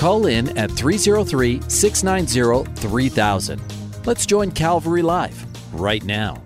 Call in at 303 690 3000. Let's join Calvary Live right now.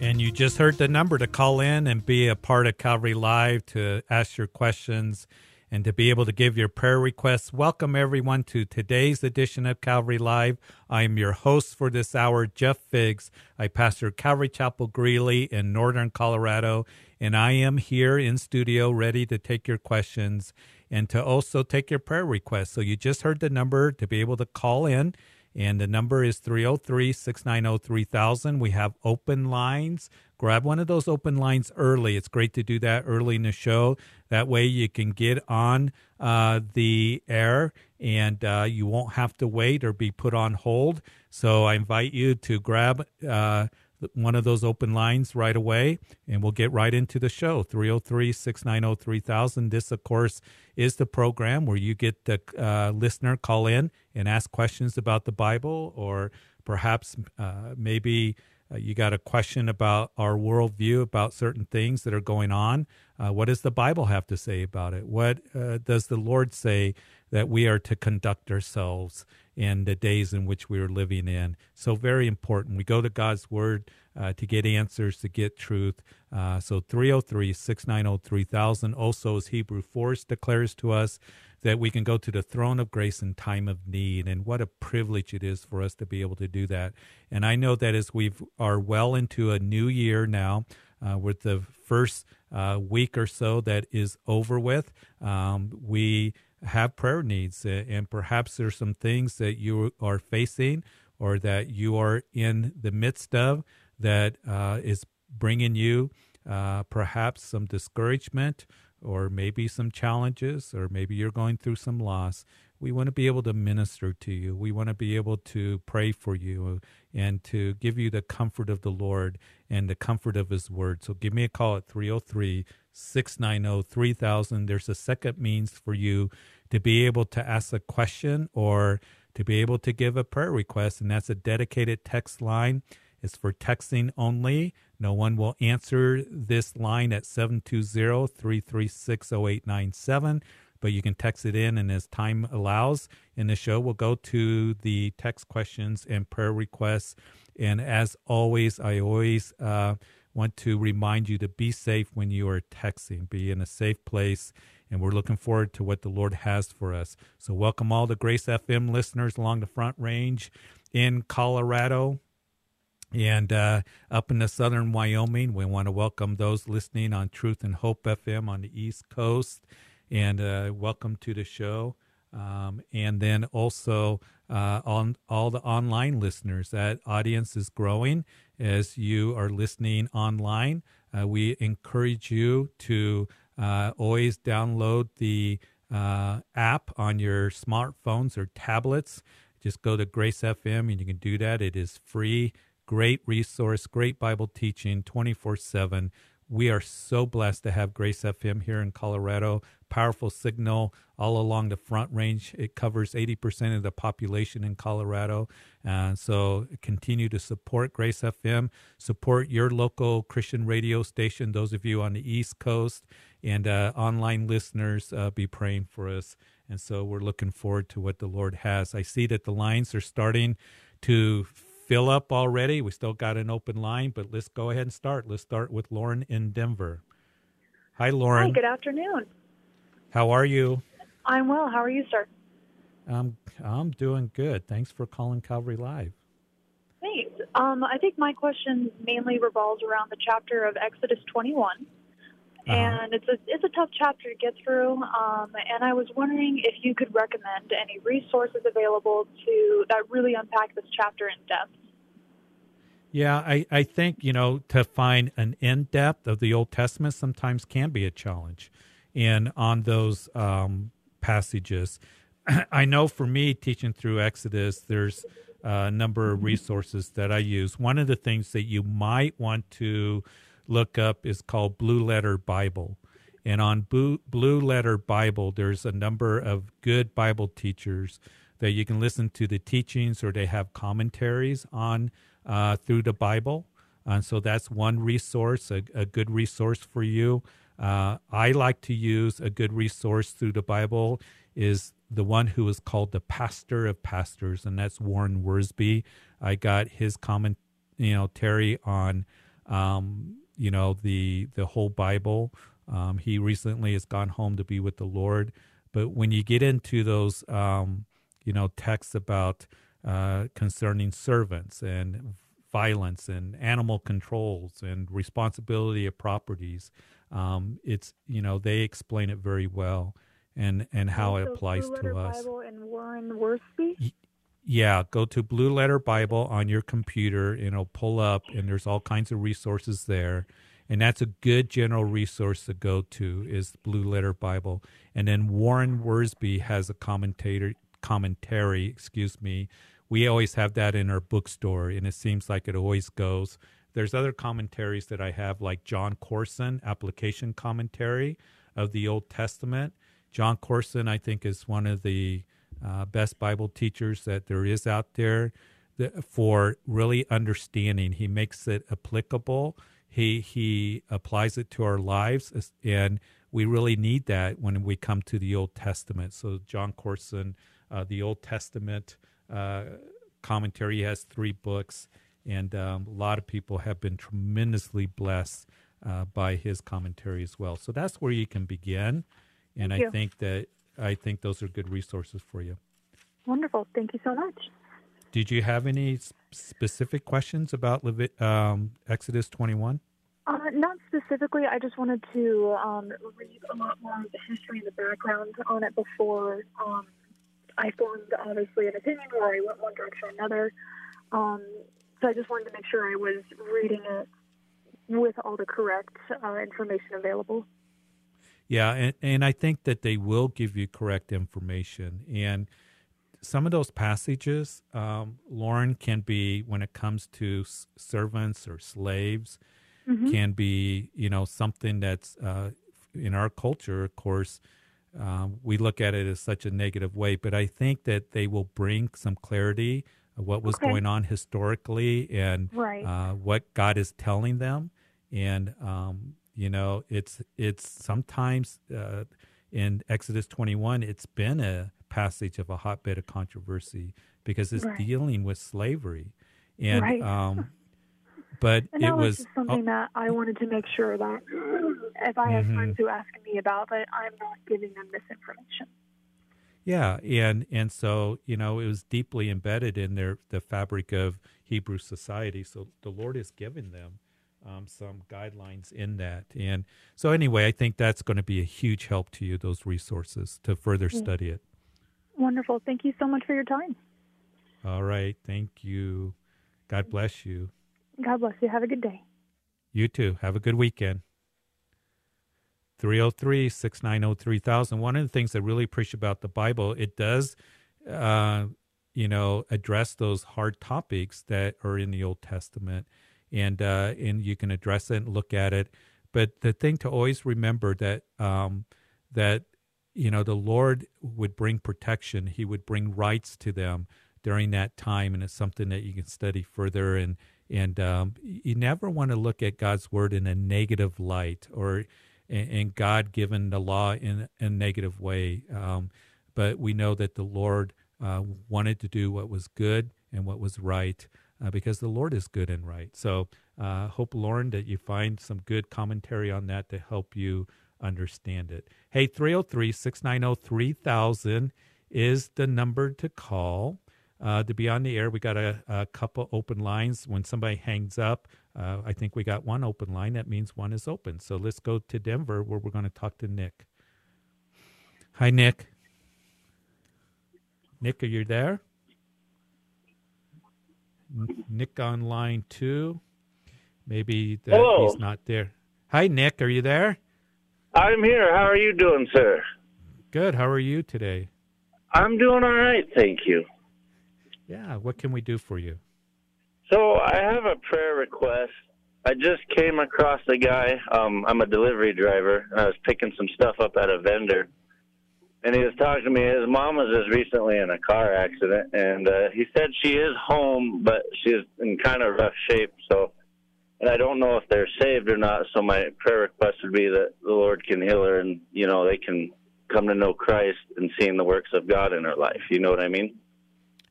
And you just heard the number to call in and be a part of Calvary Live to ask your questions and to be able to give your prayer requests. Welcome, everyone, to today's edition of Calvary Live. I am your host for this hour, Jeff Figs. I pastor Calvary Chapel Greeley in northern Colorado, and I am here in studio ready to take your questions and to also take your prayer requests. So you just heard the number to be able to call in and the number is 303 690 3000. We have open lines. Grab one of those open lines early. It's great to do that early in the show. That way you can get on uh, the air and uh, you won't have to wait or be put on hold. So I invite you to grab uh, one of those open lines right away, and we'll get right into the show. 303 690 3000. This, of course, is the program where you get the uh, listener call in and ask questions about the Bible, or perhaps uh, maybe uh, you got a question about our worldview about certain things that are going on. Uh, what does the Bible have to say about it? What uh, does the Lord say that we are to conduct ourselves in the days in which we are living in? So, very important. We go to God's Word uh, to get answers, to get truth. Uh, so, 303 690 3000. Also, as Hebrew 4 declares to us, that we can go to the throne of grace in time of need. And what a privilege it is for us to be able to do that. And I know that as we are well into a new year now, uh, with the first uh, week or so that is over with, um, we have prayer needs. And perhaps there's some things that you are facing or that you are in the midst of that uh, is bringing you uh, perhaps some discouragement or maybe some challenges, or maybe you're going through some loss, we want to be able to minister to you. We want to be able to pray for you and to give you the comfort of the Lord and the comfort of His Word. So give me a call at 303 690 3000. There's a second means for you to be able to ask a question or to be able to give a prayer request, and that's a dedicated text line. It's for texting only. No one will answer this line at 720 336 0897, but you can text it in, and as time allows in the show, we'll go to the text questions and prayer requests. And as always, I always uh, want to remind you to be safe when you are texting, be in a safe place. And we're looking forward to what the Lord has for us. So, welcome all the Grace FM listeners along the Front Range in Colorado, and uh, up in the southern Wyoming, we want to welcome those listening on Truth and Hope FM on the East Coast. And uh, welcome to the show. Um, and then also uh, on all the online listeners. That audience is growing as you are listening online. Uh, we encourage you to uh, always download the uh, app on your smartphones or tablets. Just go to Grace FM and you can do that. It is free Great resource, great Bible teaching 24 7. We are so blessed to have Grace FM here in Colorado. Powerful signal all along the front range. It covers 80% of the population in Colorado. And so continue to support Grace FM, support your local Christian radio station, those of you on the East Coast, and uh, online listeners, uh, be praying for us. And so we're looking forward to what the Lord has. I see that the lines are starting to fill up already. We still got an open line, but let's go ahead and start. Let's start with Lauren in Denver. Hi, Lauren. Hi, good afternoon. How are you? I'm well. How are you, sir? I'm I'm doing good. Thanks for calling Calvary Live. Thanks. Um, I think my question mainly revolves around the chapter of Exodus 21. Uh-huh. And it's a it's a tough chapter to get through, um, and I was wondering if you could recommend any resources available to that really unpack this chapter in depth. Yeah, I, I think, you know, to find an in depth of the Old Testament sometimes can be a challenge And on those um, passages. I know for me, teaching through Exodus, there's a number of resources that I use. One of the things that you might want to look up is called Blue Letter Bible. And on Blue, Letter Bible, there's a number of good Bible teachers that you can listen to the teachings or they have commentaries on uh, through the Bible. And so that's one resource, a, a good resource for you. Uh, I like to use a good resource through the Bible is the one who is called the pastor of pastors, and that's Warren Wiersbe. I got his comment, you know, Terry on, um, you know, the the whole Bible. Um, he recently has gone home to be with the Lord. But when you get into those, um, you know, texts about uh, concerning servants and violence and animal controls and responsibility of properties, um, it's you know they explain it very well and and how it applies to us. Bible and Warren Wiersbe. Yeah, go to Blue Letter Bible on your computer and it'll pull up, and there's all kinds of resources there. And that's a good general resource to go to is Blue Letter Bible. And then Warren Wiersbe has a commentator commentary, excuse me. We always have that in our bookstore, and it seems like it always goes. There's other commentaries that I have, like Jon Courson application commentary of the Old Testament. Jon Courson, I think, is one of the uh, best Bible teachers that there is out there for really understanding. He makes it applicable. He he applies it to our lives, and we really need that when we come to the Old Testament. So Jon Courson, uh, the Old Testament uh, commentary, has three books, and um, a lot of people have been tremendously blessed uh, by his commentary as well. So that's where you can begin and Thank I you. think that I think those are good resources for you. Wonderful. Thank you so much. Did you have any specific questions about Levit- um, Exodus 21? Uh, not specifically. I just wanted to um, read a lot more of the history and the background on it before um, I formed, obviously, an opinion where I went one direction or another. Um, so I just wanted to make sure I was reading it with all the correct uh, information available. Yeah, and, and I think that they will give you correct information. And some of those passages, um, Lauren, can be when it comes to s- servants or slaves, Mhm. can be you know something that's uh, in our culture, of course. Uh, we look at it as such a negative way, but I think that they will bring some clarity of what was Okay. going on historically and Right. uh, what God is telling them. And um, you know, it's it's sometimes uh, in Exodus 21, it's been a passage of a hotbed of controversy because it's Right. dealing with slavery, and Right. um, but And it was, was something oh, that I wanted to make sure that if I have Mhm. friends who ask me about it, I'm not giving them misinformation. Yeah, and and so you know it was deeply embedded in their the fabric of Hebrew society. So the Lord has given them um, some guidelines in that, and so anyway, I think that's going to be a huge help to you. Those resources to further study it. Wonderful. Thank you so much for your time. All right, thank you. God bless you. God bless you. Have a good day. You too. Have a good weekend. 303 690 3000. One of the things I really appreciate about the Bible, it does, uh, you know, address those hard topics that are in the Old Testament. And, uh, and you can address it and look at it. But the thing to always remember that, um, that, you know, the Lord would bring protection. He would bring rights to them during that time. And it's something that you can study further. And, and um, you never want to look at God's word in a negative light or, and God given the law in a negative way. Um, but we know that the Lord uh, wanted to do what was good and what was right uh, because the Lord is good and right. So uh, hope, Lauren, that you find some good commentary on that to help you understand it. Hey, 303 690 3000 is the number to call. Uh, to be on the air, we got a, a couple open lines. When somebody hangs up, uh, I think we got one open line. That means one is open. So let's go to Denver where we're going to talk to Nick. Hi, Nick. Nick, are you there? Nick on line two. Maybe that Hello. he's not there. Hi, Nick. Are you there? I'm here. How are you doing, sir? Good. How are you today? I'm doing all right, thank you. Yeah, what can we do for you? So I have a prayer request. I just came across a guy. Um, I'm a delivery driver. And I was picking some stuff up at a vendor, and he was talking to me. His mom was just recently in a car accident, and uh, he said she is home, but she's in kind of rough shape. So, and I don't know if they're saved or not. So my prayer request would be that the Lord can heal her, and you know they can come to know Christ and seeing the works of God in her life. You know what I mean?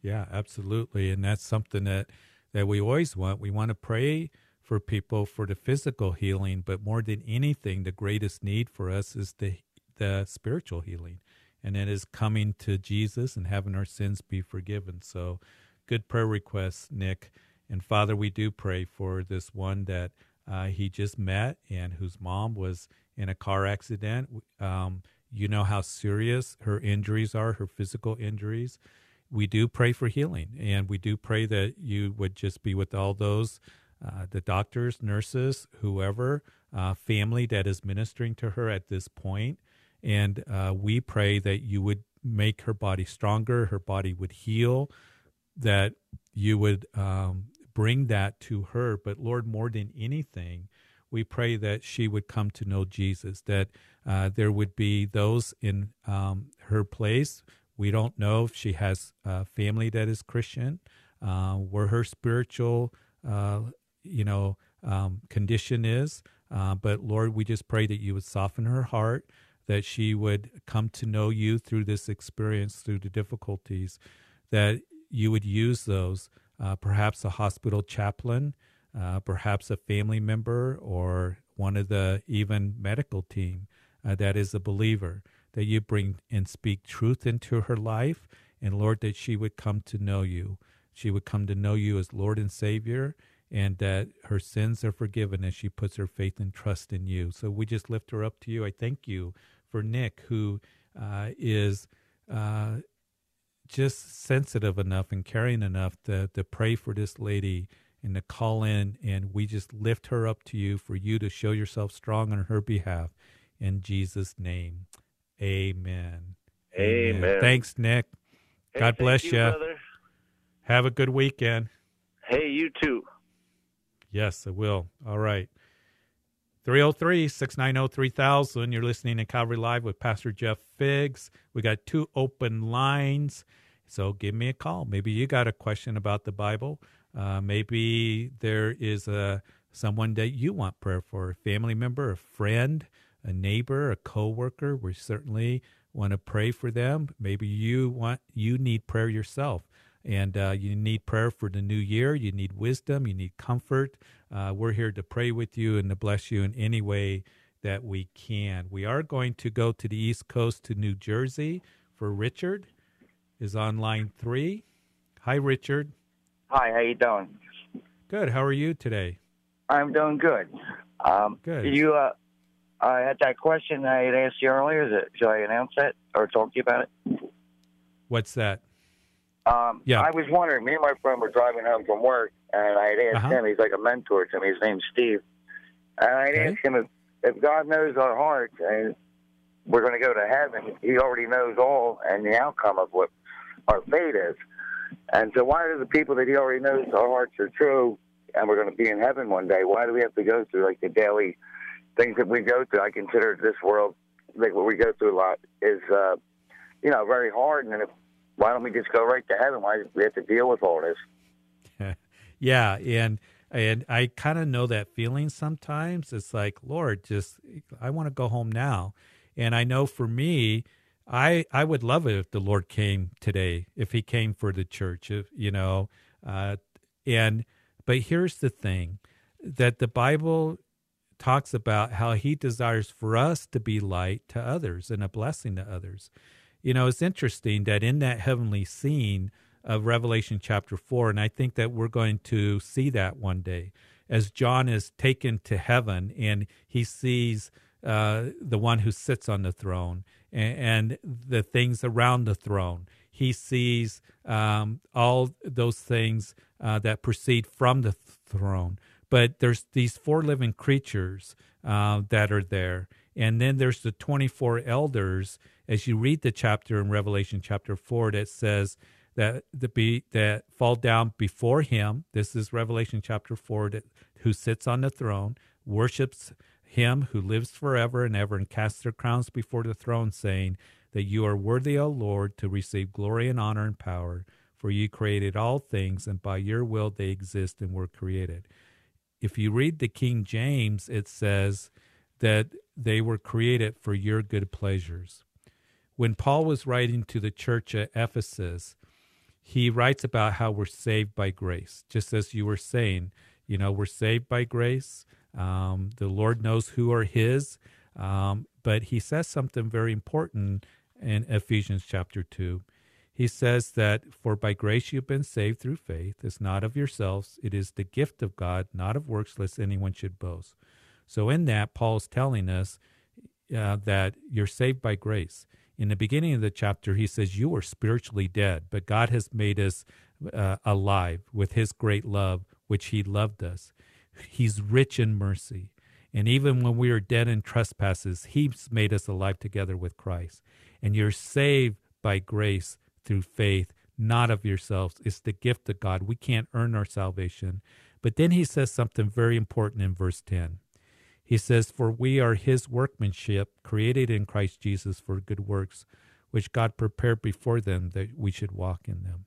Yeah, absolutely, and that's something that that we always want. We want to pray for people for the physical healing, but more than anything, the greatest need for us is the the spiritual healing, and it is coming to Jesus and having our sins be forgiven. So, good prayer requests, Nick. And Father, we do pray for this one that uh, he just met and whose mom was in a car accident. Um, you know how serious her injuries are, her physical injuries. We do pray for healing, and we do pray that you would just be with all those uh, the doctors, nurses, whoever, uh, family that is ministering to her at this point. And uh, we pray that you would make her body stronger, her body would heal, that you would um, bring that to her. But Lord, more than anything, we pray that she would come to know Jesus, that uh, there would be those in um, her place. We don't know if she has a family that is Christian, uh, where her spiritual, uh, you know, um, condition is. Uh, but Lord, we just pray that you would soften her heart, that she would come to know you through this experience, through the difficulties, that you would use those, uh, perhaps a hospital chaplain, uh, perhaps a family member, or one of the even medical team uh, that is a believer, that you bring and speak truth into her life. And Lord, that she would come to know you. She would come to know you as Lord and Savior, and that her sins are forgiven as she puts her faith and trust in you. So we just lift her up to you. I thank you for Nick, who uh, is uh, just sensitive enough and caring enough to, to pray for this lady and to call in. And we just lift her up to you for you to show yourself strong on her behalf in Jesus' name. Amen. Amen. Amen. Thanks, Nick. Hey, God bless you. Brother. Have a good weekend. Hey, you too. Yes, I will. All right. 303 690 3000. You're listening to Calvary Live with Pastor Jeff Figs. We got two open lines. So give me a call. Maybe you got a question about the Bible. Uh, maybe there is a someone that you want prayer for, a family member, a friend, a neighbor, a coworker. We certainly want to pray for them. Maybe you want you need prayer yourself, and uh, you need prayer for the new year. You need wisdom. You need comfort. Uh, we're here to pray with you and to bless you in any way that we can. We are going to go to the East Coast to New Jersey for Richard. Is on line three. Hi, Richard. Hi, how you doing? Good. How are you today? I'm doing good. Um, good. You, uh, I had that question I had asked you earlier. Is it, should I announce that or talk to you about it? What's that? Um, yeah. I was wondering. Me and my friend were driving home from work, and I had asked Uh-huh. him. He's like a mentor to me. His name's Steve. And I had Okay. asked him if, if God knows our hearts and we're going to go to heaven. He already knows all and the outcome of what our fate is. And so, why do the people that He already knows our hearts are true and we're going to be in heaven one day? Why do we have to go through like the daily things that we go through? I consider this world, like what we go through a lot, is uh, you know very hard. And if why don't we just go right to heaven? Why do we have to deal with all this? yeah, and and I kind of know that feeling sometimes. It's like, Lord, just I want to go home now. And I know for me, I I would love it if the Lord came today, if He came for the church, if you know, uh, and but here's the thing, that the Bible talks about how He desires for us to be light to others and a blessing to others. You know, it's interesting that in that heavenly scene of Revelation chapter 4, and I think that we're going to see that one day as John is taken to heaven and he sees uh, the one who sits on the throne and, and the things around the throne. He sees um, all those things uh, that proceed from the th- throne. But there's these four living creatures uh, that are there, And then there's the 24 elders. As you read the chapter in Revelation chapter 4, that says that the be that fall down before him. This is Revelation chapter 4 that, who sits on the throne, worships him who lives forever and ever and casts their crowns before the throne saying that you are worthy, O Lord, to receive glory and honor and power, for you created all things, and by your will they exist and were created. If you read the King James, it says that they were created for your good pleasures. When Paul was writing to the church at Ephesus, he writes about how we're saved by grace, just as you were saying. You know, we're saved by grace. Um, the Lord knows who are His. Um, but he says something very important in Ephesians chapter 2. He says that, For by grace you've been saved through faith. It's not of yourselves, it is the gift of God, not of works, lest anyone should boast. So, in that, Paul's telling us uh, that you're saved by grace. In the beginning of the chapter, he says, You were spiritually dead, but God has made us uh, alive with his great love, which he loved us. He's rich in mercy. And even when we are dead in trespasses, he's made us alive together with Christ and you're saved by grace through faith, not of yourselves. It's the gift of God. We can't earn our salvation. But then he says something very important in verse 10. He says, For we are his workmanship, created in Christ Jesus for good works, which God prepared before them that we should walk in them.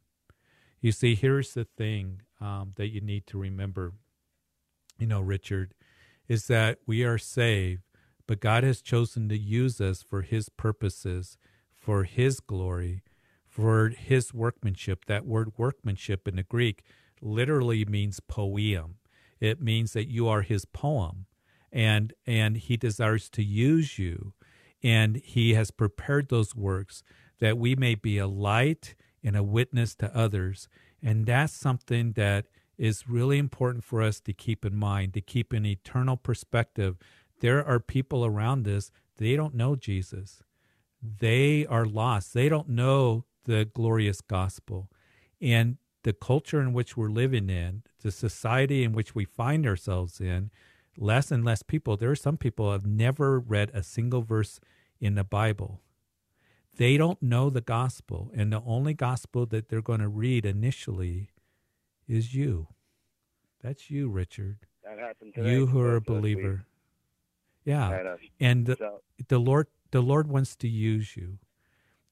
You see, here's the thing um, that you need to remember, you know, Richard, is that we are saved but God has chosen to use us for His purposes, for His glory, for His workmanship. That word workmanship in the Greek literally means poem. It means that you are His poem, and and He desires to use you, and He has prepared those works that we may be a light and a witness to others. And that's something that is really important for us to keep in mind, to keep an eternal perspective there are people around us, they don't know Jesus. They are lost. They don't know the glorious gospel. And the culture in which we're living in, the society in which we find ourselves in, less and less people, there are some people who have never read a single verse in the Bible. They don't know the gospel, and the only gospel that they're going to read initially is you. That's you, Richard. That happened today. You who are a believer. Yeah. Uh, and the, the Lord the Lord wants to use you.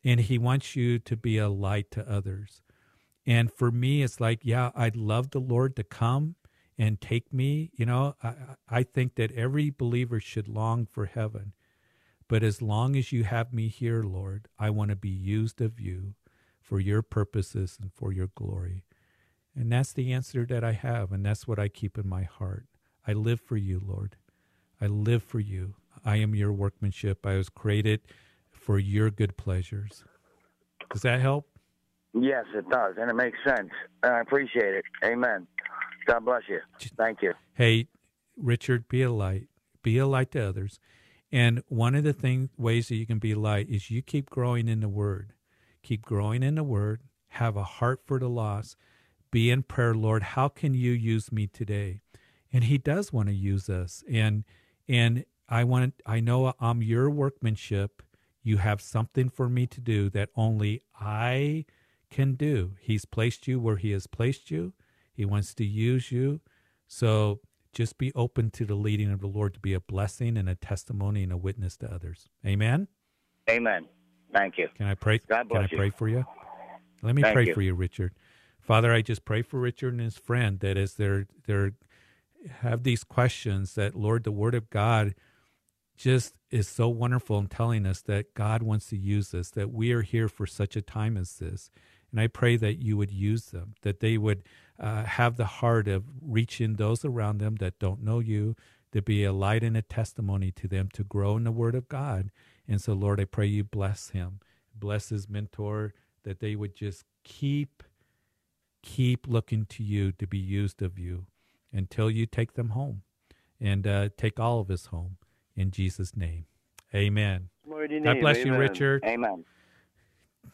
And he wants you to be a light to others. And for me it's like, yeah, I'd love the Lord to come and take me, you know, I I think that every believer should long for heaven. But as long as you have me here, Lord, I want to be used of you for your purposes and for your glory. And that's the answer that I have, and that's what I keep in my heart. I live for you, Lord. I live for you. I am your workmanship. I was created for your good pleasures. Does that help? Yes, it does, and it makes sense. And I appreciate it. Amen. God bless you. Thank you. Hey, Richard, be a light. Be a light to others. And one of the thing ways that you can be light is you keep growing in the Word. Keep growing in the Word. Have a heart for the lost. Be in prayer, Lord. How can you use me today? And He does want to use us. And and I want I know I'm your workmanship. You have something for me to do that only I can do. He's placed you where he has placed you. He wants to use you. So just be open to the leading of the Lord to be a blessing and a testimony and a witness to others. Amen. Amen. Thank you. Can I pray? God bless Can I pray you. for you? Let me Thank pray you. for you, Richard. Father, I just pray for Richard and his friend that as they're they're have these questions that Lord, the Word of God just is so wonderful in telling us that God wants to use us, that we are here for such a time as this. And I pray that you would use them, that they would uh, have the heart of reaching those around them that don't know you, to be a light and a testimony to them, to grow in the Word of God. And so, Lord, I pray you bless him, bless his mentor, that they would just keep, keep looking to you to be used of you until you take them home and uh, take all of us home in Jesus' name. Amen. God bless you, Richard. Amen.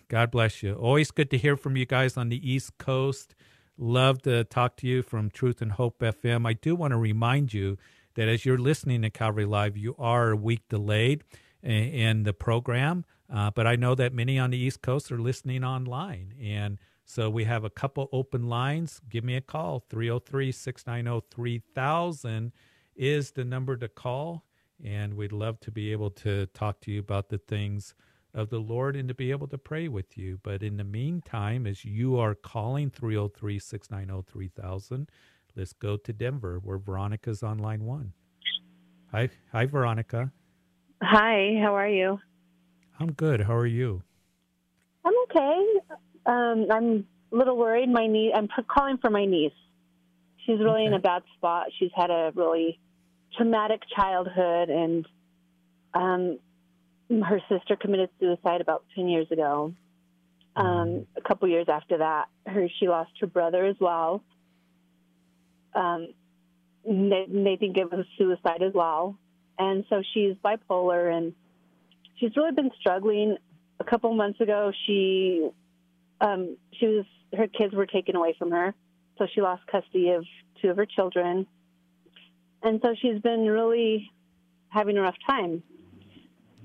God bless you. Always good to hear from you guys on the East Coast. Love to talk to you from Truth and Hope FM. I do want to remind you that as you're listening to Calvary Live, you are a week delayed in the program. Uh, but I know that many on the East Coast are listening online. And so we have a couple open lines. Give me a call. 303 690 3000 is the number to call. And we'd love to be able to talk to you about the things of the Lord and to be able to pray with you. But in the meantime, as you are calling 303 690 3000, let's go to Denver where Veronica's on line one. Hi, hi, Veronica. Hi, how are you? I'm good. How are you? I'm okay. Um, I'm a little worried. My niece, I'm calling for my niece. She's really okay. in a bad spot. She's had a really traumatic childhood, and um, her sister committed suicide about 10 years ago. Um, mm-hmm. a couple years after that, her she lost her brother as well. Um, they, they think it was suicide as well, and so she's bipolar, and she's really been struggling. A couple months ago, she um, she was her kids were taken away from her, so she lost custody of two of her children, and so she's been really having a rough time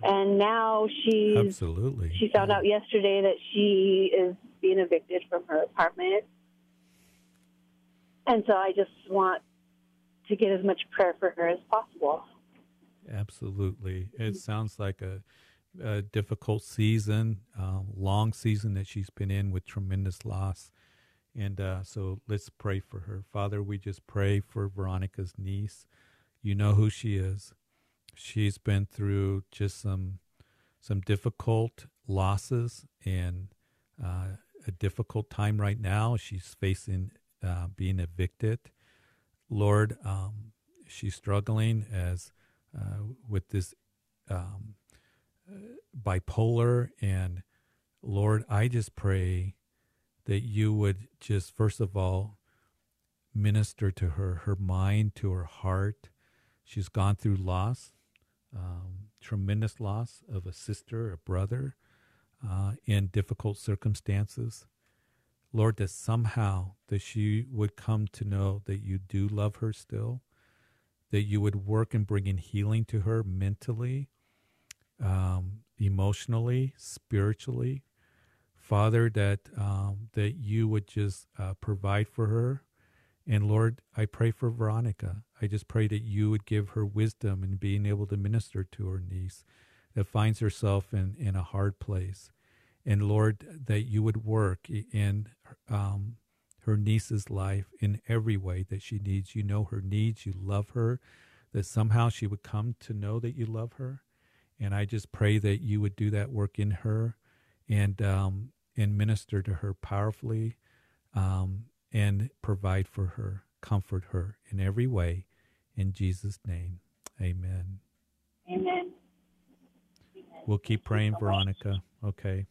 and now she's absolutely. She found out yesterday that she is being evicted from her apartment, and so I just want to get as much prayer for her as possible. Absolutely, it sounds like a, a difficult season, long season that she's been in with tremendous loss. And uh, so let's pray for her. Father, we just pray for Veronica's niece. You know who she is she's been through just some some difficult losses and uh, a difficult time right now. She's facing uh, being evicted. Lord, um, she's struggling as uh, with this um, bipolar, and Lord, I just pray that you would just first of all minister to her, her mind, to her heart. She's gone through loss um, tremendous loss of a sister, a brother, uh, in difficult circumstances. Lord, that somehow that she would come to know that you do love her still, that you would work in bringing healing to her mentally, um, emotionally, spiritually. Father, that um, that you would just uh, provide for her, and Lord, I pray for Veronica. I just pray that you would give her wisdom in being able to minister to her niece that finds herself in, in a hard place. And Lord, that you would work in um, her niece's life in every way that she needs. You know her needs, you love her, that somehow she would come to know that you love her. And I just pray that you would do that work in her and um, and minister to her powerfully um, and provide for her, comfort her in every way. In Jesus' name, amen. Amen. We'll keep praying, Veronica. Okay.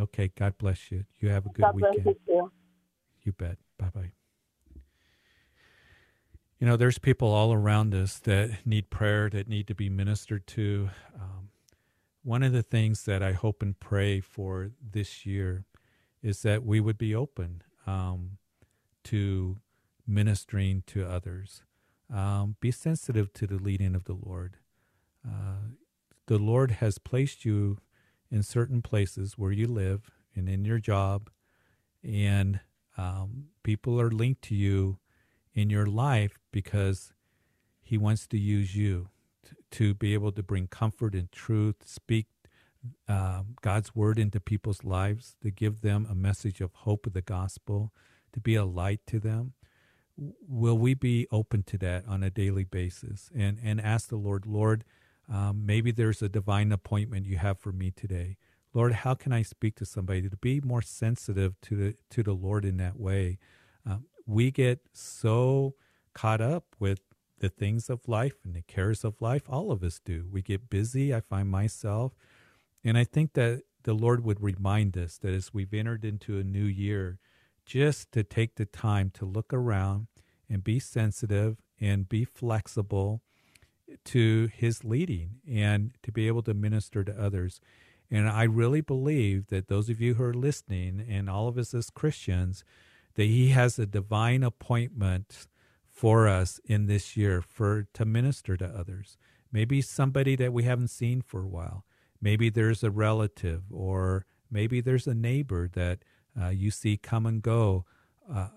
Okay. God bless you. You have a good God weekend. You, you bet. Bye bye. You know, there's people all around us that need prayer, that need to be ministered to. Um, one of the things that I hope and pray for this year is that we would be open um, to ministering to others. Um, be sensitive to the leading of the Lord. Uh, the Lord has placed you in certain places where you live and in your job, and um, people are linked to you in your life because He wants to use you to, to be able to bring comfort and truth, speak uh, God's word into people's lives, to give them a message of hope of the gospel, to be a light to them. Will we be open to that on a daily basis and, and ask the Lord, Lord, um, maybe there's a divine appointment you have for me today. Lord, how can I speak to somebody to be more sensitive to the to the Lord in that way? Um, we get so caught up with the things of life and the cares of life. All of us do. We get busy. I find myself and I think that the Lord would remind us that as we've entered into a new year, just to take the time to look around and be sensitive and be flexible to his leading and to be able to minister to others. And I really believe that those of you who are listening and all of us as Christians, that he has a divine appointment for us in this year for to minister to others. Maybe somebody that we haven't seen for a while. Maybe there's a relative, or maybe there's a neighbor that uh, you see come and go uh,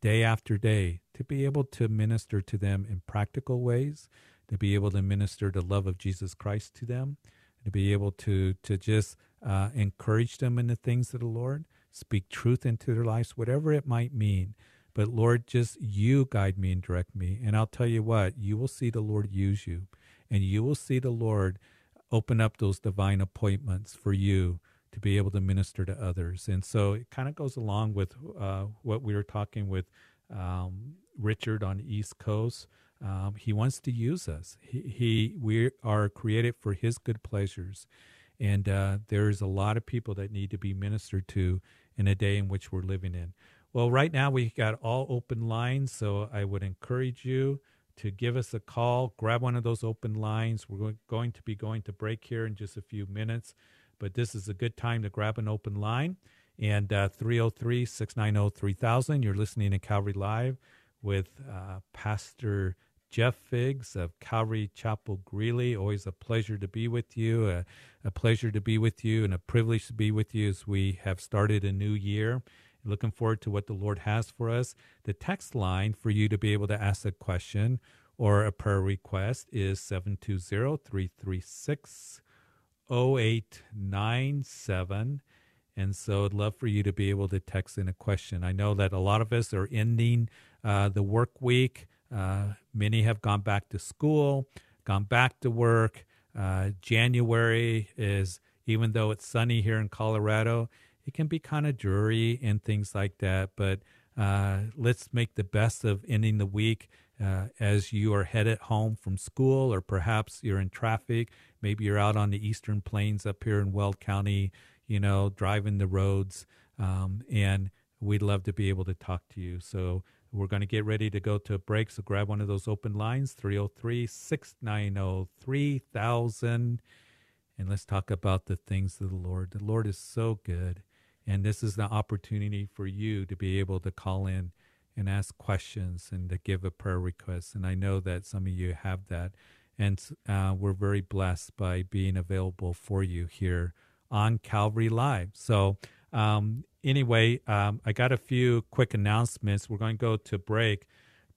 day after day. To be able to minister to them in practical ways, to be able to minister the love of Jesus Christ to them, to be able to to just uh, encourage them in the things of the Lord, speak truth into their lives, whatever it might mean. But Lord, just you guide me and direct me. And I'll tell you what, you will see the Lord use you, and you will see the Lord open up those divine appointments for you to be able to minister to others. And so it kind of goes along with uh, what we were talking with um, Richard on the East Coast. Um, he wants to use us. He, he, we are created for His good pleasures, and uh, there's a lot of people that need to be ministered to in a day in which we're living in. Well, right now we've got all open lines, so I would encourage you to give us a call. Grab one of those open lines. We're going to be going to break here in just a few minutes, but this is a good time to grab an open line. And uh, 303 690 3000. You're listening to Calvary Live with uh, Pastor Jeff Figs of Calvary Chapel Greeley. Always a pleasure to be with you, a, a pleasure to be with you, and a privilege to be with you as we have started a new year. Looking forward to what the Lord has for us. The text line for you to be able to ask a question or a prayer request is 720 336 0897. And so I'd love for you to be able to text in a question. I know that a lot of us are ending uh, the work week. Uh, many have gone back to school, gone back to work. Uh, January is, even though it's sunny here in Colorado, it can be kind of dreary and things like that. But uh, let's make the best of ending the week uh, as you are headed home from school, or perhaps you're in traffic. Maybe you're out on the eastern plains up here in Weld County, you know, driving the roads. Um, and we'd love to be able to talk to you. So we're going to get ready to go to a break. So grab one of those open lines 303 690 3000. And let's talk about the things of the Lord. The Lord is so good. And this is the opportunity for you to be able to call in and ask questions and to give a prayer request. And I know that some of you have that. And uh, we're very blessed by being available for you here on Calvary Live. So, um, anyway, um, I got a few quick announcements. We're going to go to break,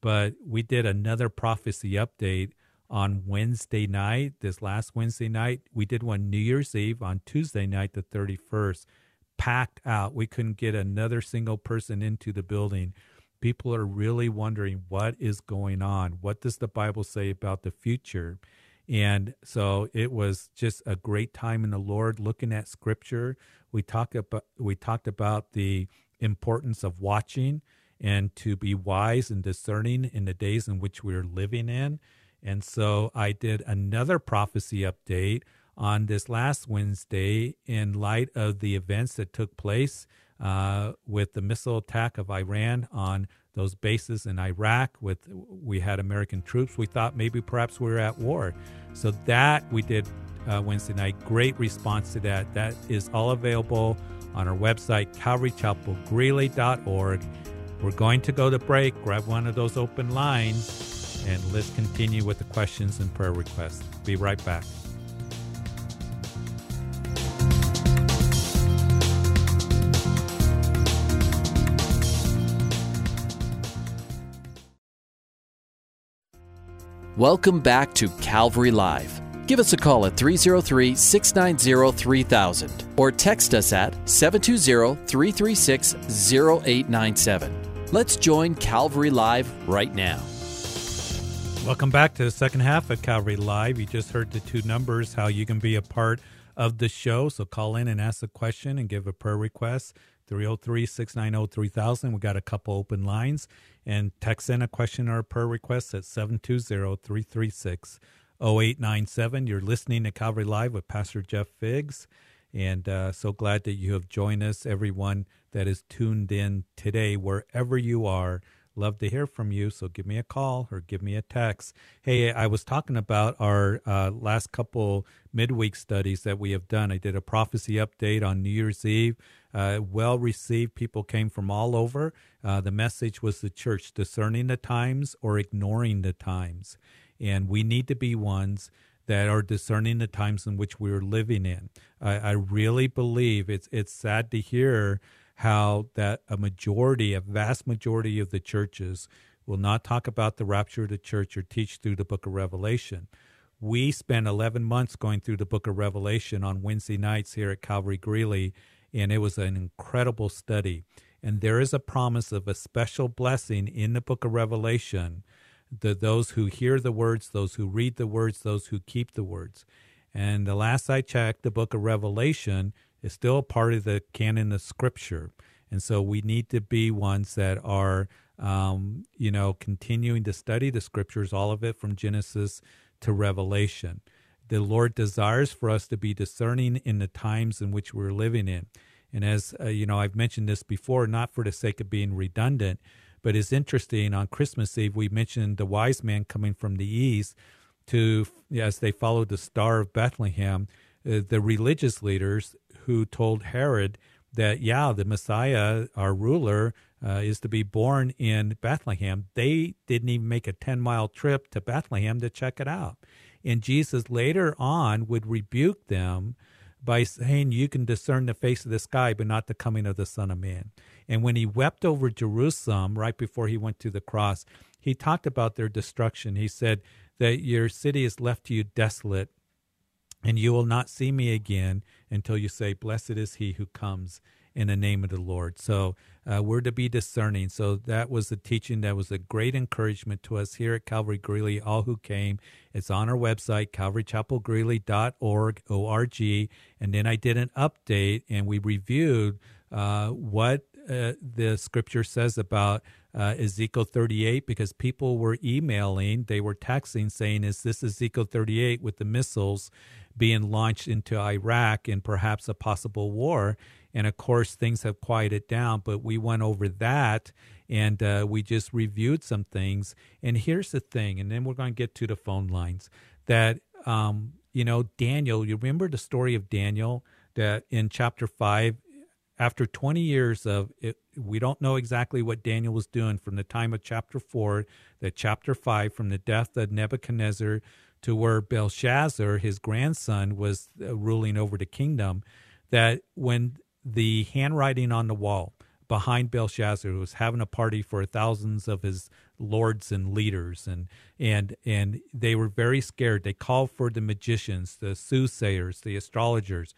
but we did another prophecy update on Wednesday night, this last Wednesday night. We did one New Year's Eve on Tuesday night, the 31st packed out. We couldn't get another single person into the building. People are really wondering what is going on. What does the Bible say about the future? And so it was just a great time in the Lord looking at scripture. We talked about we talked about the importance of watching and to be wise and discerning in the days in which we're living in. And so I did another prophecy update on this last Wednesday in light of the events that took place uh, with the missile attack of Iran on those bases in Iraq. With we had American troops, we thought maybe perhaps we were at war. So that we did uh, Wednesday night. Great response to that. That is all available on our website, CalvaryChapelGreeley.org. We're going to go to break. Grab one of those open lines, and let's continue with the questions and prayer requests. Be right back. Welcome back to Calvary Live. Give us a call at 303 690 3000 or text us at 720 336 0897. Let's join Calvary Live right now. Welcome back to the second half of Calvary Live. You just heard the two numbers, how you can be a part of the show. So call in and ask a question and give a prayer request. 303 690 3000. We got a couple open lines. And text in a question or a prayer request at 720 336 0897. You're listening to Calvary Live with Pastor Jeff Figs. And uh, so glad that you have joined us, everyone that is tuned in today, wherever you are Love to hear from you. So give me a call or give me a text. Hey, I was talking about our uh, last couple midweek studies that we have done. I did a prophecy update on New Year's Eve. Uh, well received. People came from all over. Uh, the message was the church discerning the times or ignoring the times. And we need to be ones that are discerning the times in which we're living in. I, I really believe it's it's sad to hear how that a majority, a vast majority of the churches will not talk about the rapture of the church or teach through the book of Revelation. We spent 11 months going through the book of Revelation on Wednesday nights here at Calvary Greeley, and it was an incredible study. And there is a promise of a special blessing in the book of Revelation to those who hear the words, those who read the words, those who keep the words. And the last I checked, the book of Revelation is still a part of the canon of Scripture. And so we need to be ones that are, um, you know, continuing to study the Scriptures, all of it from Genesis to Revelation. The Lord desires for us to be discerning in the times in which we're living in. And as uh, you know, I've mentioned this before, not for the sake of being redundant, but it's interesting. On Christmas Eve, we mentioned the wise man coming from the east to, as they followed the star of Bethlehem, uh, the religious leaders who told Herod that, yeah, the Messiah, our ruler, uh, is to be born in Bethlehem. They didn't even make a 10 mile trip to Bethlehem to check it out. And Jesus later on would rebuke them by saying, You can discern the face of the sky, but not the coming of the Son of Man. And when he wept over Jerusalem right before he went to the cross, he talked about their destruction. He said that your city is left to you desolate and you will not see me again until you say, Blessed is he who comes in the name of the Lord. So uh, we're to be discerning. So that was the teaching that was a great encouragement to us here at Calvary Greeley, all who came. It's on our website, calvarychapelgreeley.org, O-R-G. And then I did an update and we reviewed uh, what uh, the scripture says about uh, Ezekiel 38 because people were emailing, they were texting saying, Is this Ezekiel 38 with the missiles being launched into Iraq and perhaps a possible war? And of course, things have quieted down, but we went over that and uh, we just reviewed some things. And here's the thing, and then we're going to get to the phone lines that, um, you know, Daniel, you remember the story of Daniel that in chapter 5, after 20 years of it, we don't know exactly what Daniel was doing from the time of chapter 4 that chapter 5, from the death of Nebuchadnezzar to where Belshazzar, his grandson, was uh, ruling over the kingdom. That when the handwriting on the wall behind Belshazzar, who was having a party for thousands of his lords and leaders, and and and they were very scared. They called for the magicians, the soothsayers, the astrologers,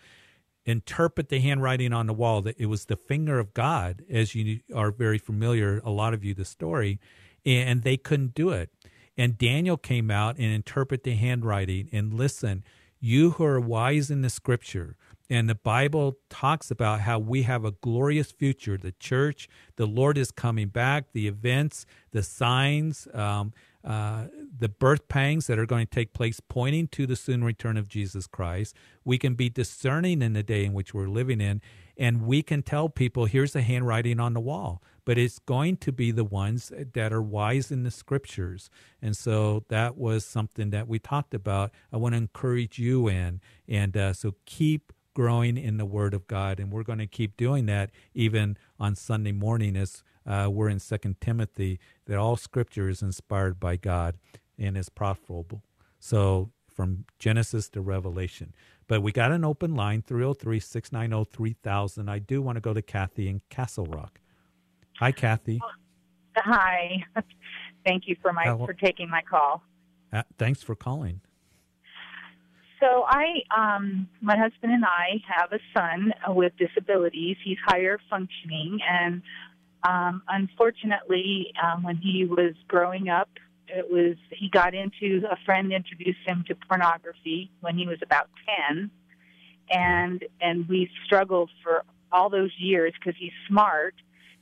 interpret the handwriting on the wall that it was the finger of God, as you are very familiar, a lot of you, the story, and they couldn't do it. And Daniel came out and interpret the handwriting and listen, you who are wise in the scripture, and the Bible talks about how we have a glorious future. The church, the Lord is coming back, the events, the signs, um, uh, the birth pangs that are going to take place pointing to the soon return of Jesus Christ. We can be discerning in the day in which we're living in, and we can tell people, here's the handwriting on the wall. But it's going to be the ones that are wise in the scriptures. And so that was something that we talked about. I want to encourage you in. And uh, so keep growing in the Word of God. And we're going to keep doing that even on Sunday morning as uh, we're in Second Timothy, that all Scripture is inspired by God and is profitable. So from Genesis to Revelation. But we got an open line, 303 690 3000. I do want to go to Kathy in Castle Rock. Hi, Kathy. Hi. Thank you for my uh, for taking my call. Uh, thanks for calling. So I, um, my husband and I have a son with disabilities. He's higher functioning, and um, unfortunately, um, when he was growing up, it was he got into a friend introduced him to pornography when he was about ten, and and we struggled for all those years because he's smart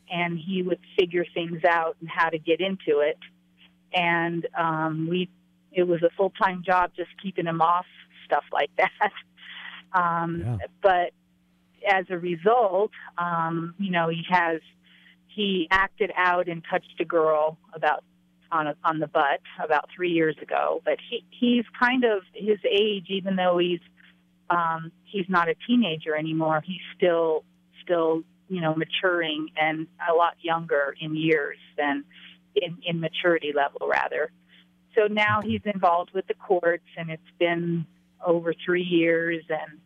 and he would figure things out and how to get into it, and um, we it was a full time job just keeping him off stuff like that. Um, yeah. But as a result, um, you know, he has he acted out and touched a girl about on a, on the butt about three years ago. But he he's kind of his age, even though he's um, he's not a teenager anymore. He's still still you know maturing and a lot younger in years than in in maturity level rather. So now he's involved with the courts, and it's been over three years, and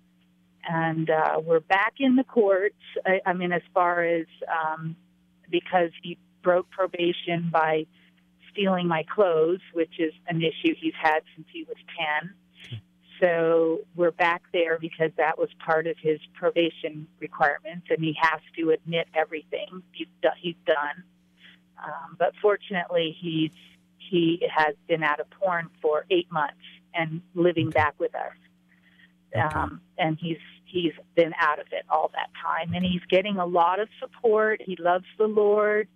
and uh, we're back in the courts. I, I mean, as far as um, because he broke probation by stealing my clothes, which is an issue he's had since he was 10. So we're back there because that was part of his probation requirements, and he has to admit everything he's, do- he's done. Um, but fortunately, he's he has been out of porn for eight months and living back with us. Um, and he's he's been out of it all that time, and he's getting a lot of support. He loves the Lord.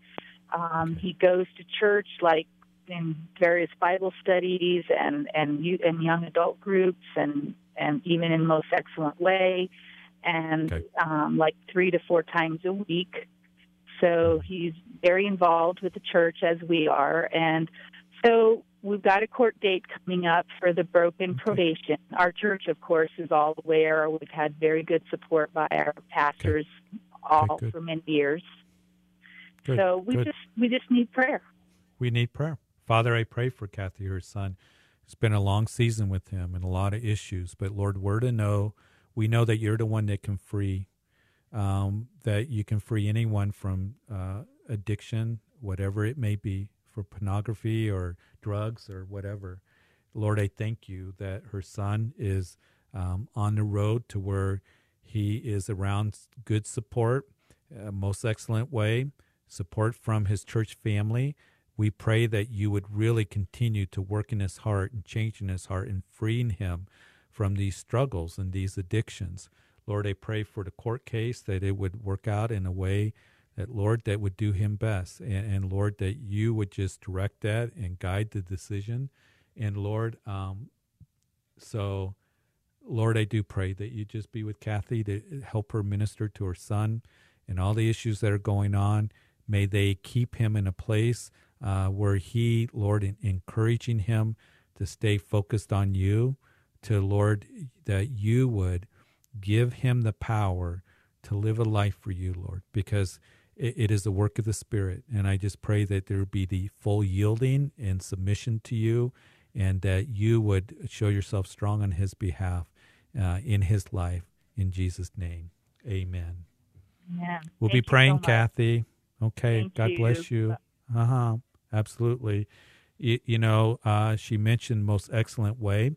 Um, he goes to church like in various Bible studies and and you and young adult groups and and even in most excellent way, and Okay. um, like three to four times a week. So he's very involved with the church as we are, and so we've got a court date coming up for the broken probation. Our church, of course, is all aware. We've had very good support by our pastors all good. for many years. Good, so we good. just we just need prayer. We need prayer. Father, I pray for Kathy, her son. It's been a long season with him and a lot of issues, but Lord, we're to know, we know that you're the one that can free, um, that you can free anyone from uh, addiction, whatever it may be, for pornography or drugs or whatever. Lord, I thank you that her son is um, on the road to where he is around good support, uh, most excellent way, support from his church family. We pray that you would really continue to work in his heart and change in his heart and freeing him from these struggles and these addictions. Lord, I pray for the court case that it would work out in a way that, Lord, that would do him best. And, and Lord, that you would just direct that and guide the decision. And Lord, um, so Lord, I do pray that you just be with Kathy to help her minister to her son and all the issues that are going on. May they keep him in a place uh, where he, Lord, in, encouraging him to stay focused on you, to Lord, that you would give him the power to live a life for you, Lord, because it, it is the work of the Spirit. And I just pray that there be the full yielding and submission to you, and that you would show yourself strong on his behalf uh, in his life. In Jesus' name, amen. Yeah. We'll be praying, so. Kathy. Okay. Thank God bless you. you. Uh huh. Absolutely. You, you know, uh, she mentioned most excellent way.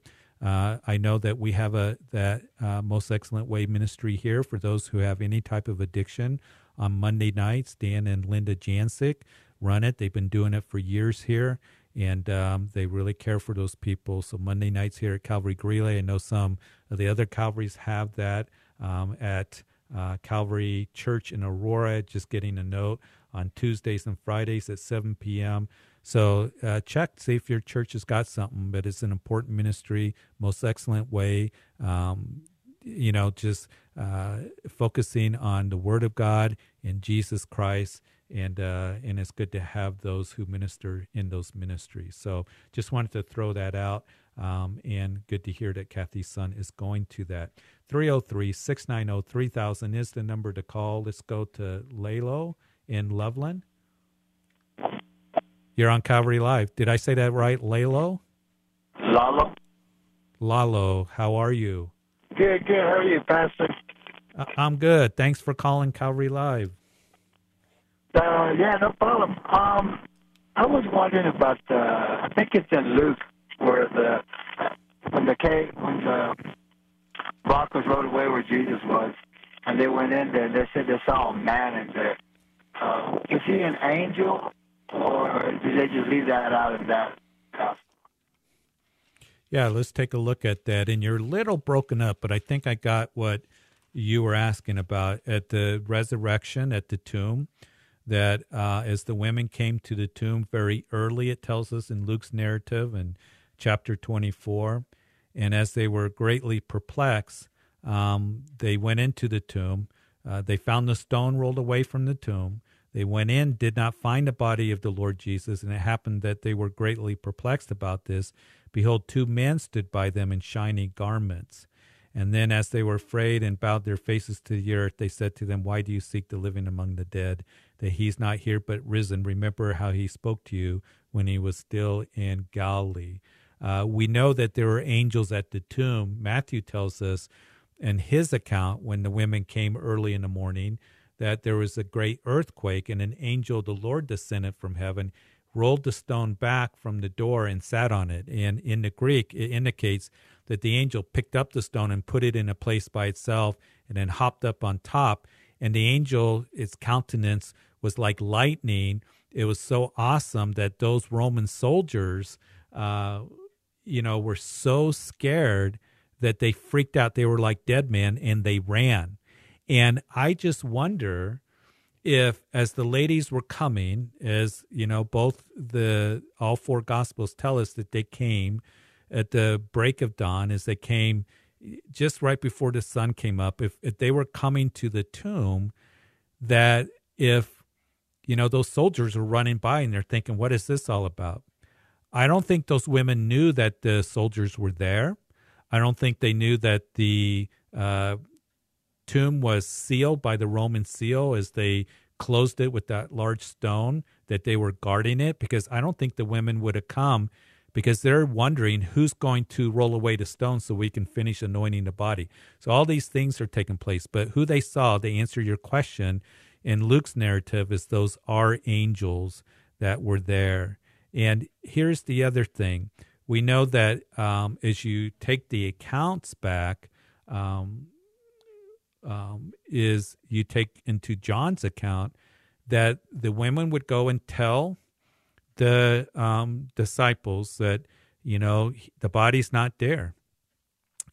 Uh, I know that we have a that uh, most excellent way ministry here for those who have any type of addiction. On Monday nights, Dan and Linda Jancic run it. They've been doing it for years here, and um, they really care for those people. So Monday nights here at Calvary Greeley, I know some of the other Calvaries have that um, at uh, Calvary Church in Aurora. Just getting a note on Tuesdays and Fridays at 7 p.m. So uh, check, see if your church has got something, but it's an important ministry, most excellent way. Um, you know, just uh, focusing on the Word of God and Jesus Christ, and uh, and it's good to have those who minister in those ministries. So just wanted to throw that out, um, and good to hear that Kathy's son is going to that. 303 690 3000 is the number to call. Let's go to Lalo in Loveland. You're on Calvary Live. Did I say that right? Lalo? Lalo. Lalo, how are you? Good, good. How are you, Pastor? I'm good. Thanks for calling Calvary Live. Uh, yeah, no problem. Um, I was wondering about the. I think it's in Luke where the when the cave when the rock was rolled away where Jesus was, and they went in there. and They said they saw a man in there. Uh, is he an angel, or did they just leave that out of that? Yeah, let's take a look at that. And you're a little broken up, but I think I got what you were asking about at the resurrection at the tomb. That uh, as the women came to the tomb very early, it tells us in Luke's narrative in chapter 24, and as they were greatly perplexed, um, they went into the tomb. Uh, they found the stone rolled away from the tomb. They went in, did not find the body of the Lord Jesus, and it happened that they were greatly perplexed about this. Behold, two men stood by them in shiny garments. And then, as they were afraid and bowed their faces to the earth, they said to them, Why do you seek the living among the dead? That he's not here but risen. Remember how he spoke to you when he was still in Galilee. Uh, we know that there were angels at the tomb. Matthew tells us in his account when the women came early in the morning that there was a great earthquake and an angel the Lord descended from heaven, rolled the stone back from the door and sat on it. And in the Greek, it indicates that the angel picked up the stone and put it in a place by itself and then hopped up on top. And the angel, its countenance was like lightning. It was so awesome that those Roman soldiers, uh, you know, were so scared that they freaked out. They were like dead men and they ran. And I just wonder if, as the ladies were coming, as you know, both the all four gospels tell us that they came at the break of dawn, as they came just right before the sun came up. If, if they were coming to the tomb, that if you know those soldiers were running by and they're thinking, "What is this all about?" I don't think those women knew that the soldiers were there. I don't think they knew that the uh, tomb was sealed by the Roman seal as they closed it with that large stone that they were guarding it because I don't think the women would have come because they're wondering who's going to roll away the stone so we can finish anointing the body. So all these things are taking place, but who they saw, they answer your question in Luke's narrative is those are angels that were there. And here's the other thing. We know that um, as you take the accounts back, um, um, is you take into John's account that the women would go and tell the um, disciples that you know the body's not there,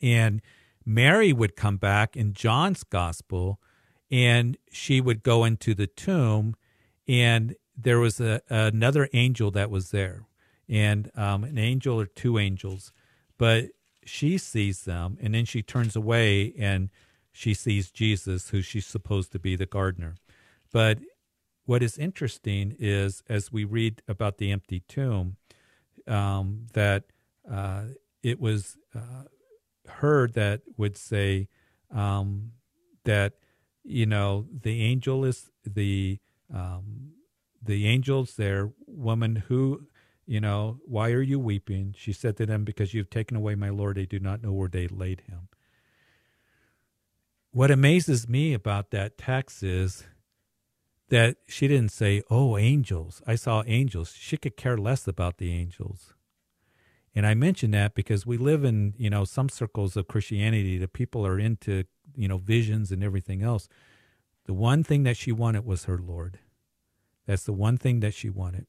and Mary would come back in John's gospel, and she would go into the tomb, and there was a, another angel that was there, and um, an angel or two angels, but she sees them, and then she turns away and she sees Jesus, who she's supposed to be the gardener. But what is interesting is, as we read about the empty tomb, um, that uh, it was uh, her that would say um, that you know the angel is the um, the angels there, woman who you know why are you weeping? She said to them, because you've taken away my Lord, they do not know where they laid him. What amazes me about that text is that she didn't say, Oh, angels. I saw angels. She could care less about the angels. And I mention that because we live in, you know, some circles of Christianity that people are into, you know, visions and everything else. The one thing that she wanted was her Lord. That's the one thing that she wanted.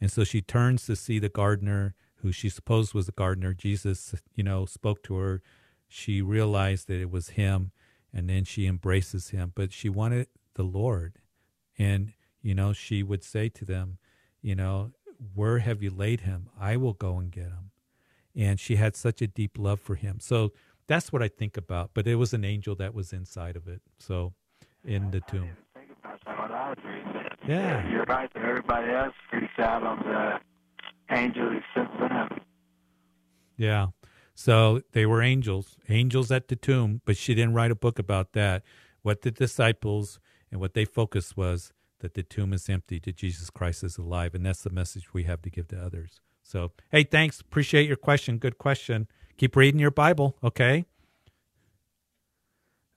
And so she turns to see the gardener who she supposed was the gardener. Jesus, you know, spoke to her. She realized that it was him and then she embraces him. But she wanted the Lord. And, you know, she would say to them, you know, where have you laid him? I will go and get him. And she had such a deep love for him. So that's what I think about. But it was an angel that was inside of it. So in the tomb. Yeah. You're right. Everybody else freaks out on the angel who sent them. Yeah. So they were angels, angels at the tomb, but she didn't write a book about that. What the disciples and what they focused was that the tomb is empty, that Jesus Christ is alive. And that's the message we have to give to others. So, hey, thanks. Appreciate your question. Good question. Keep reading your Bible, okay?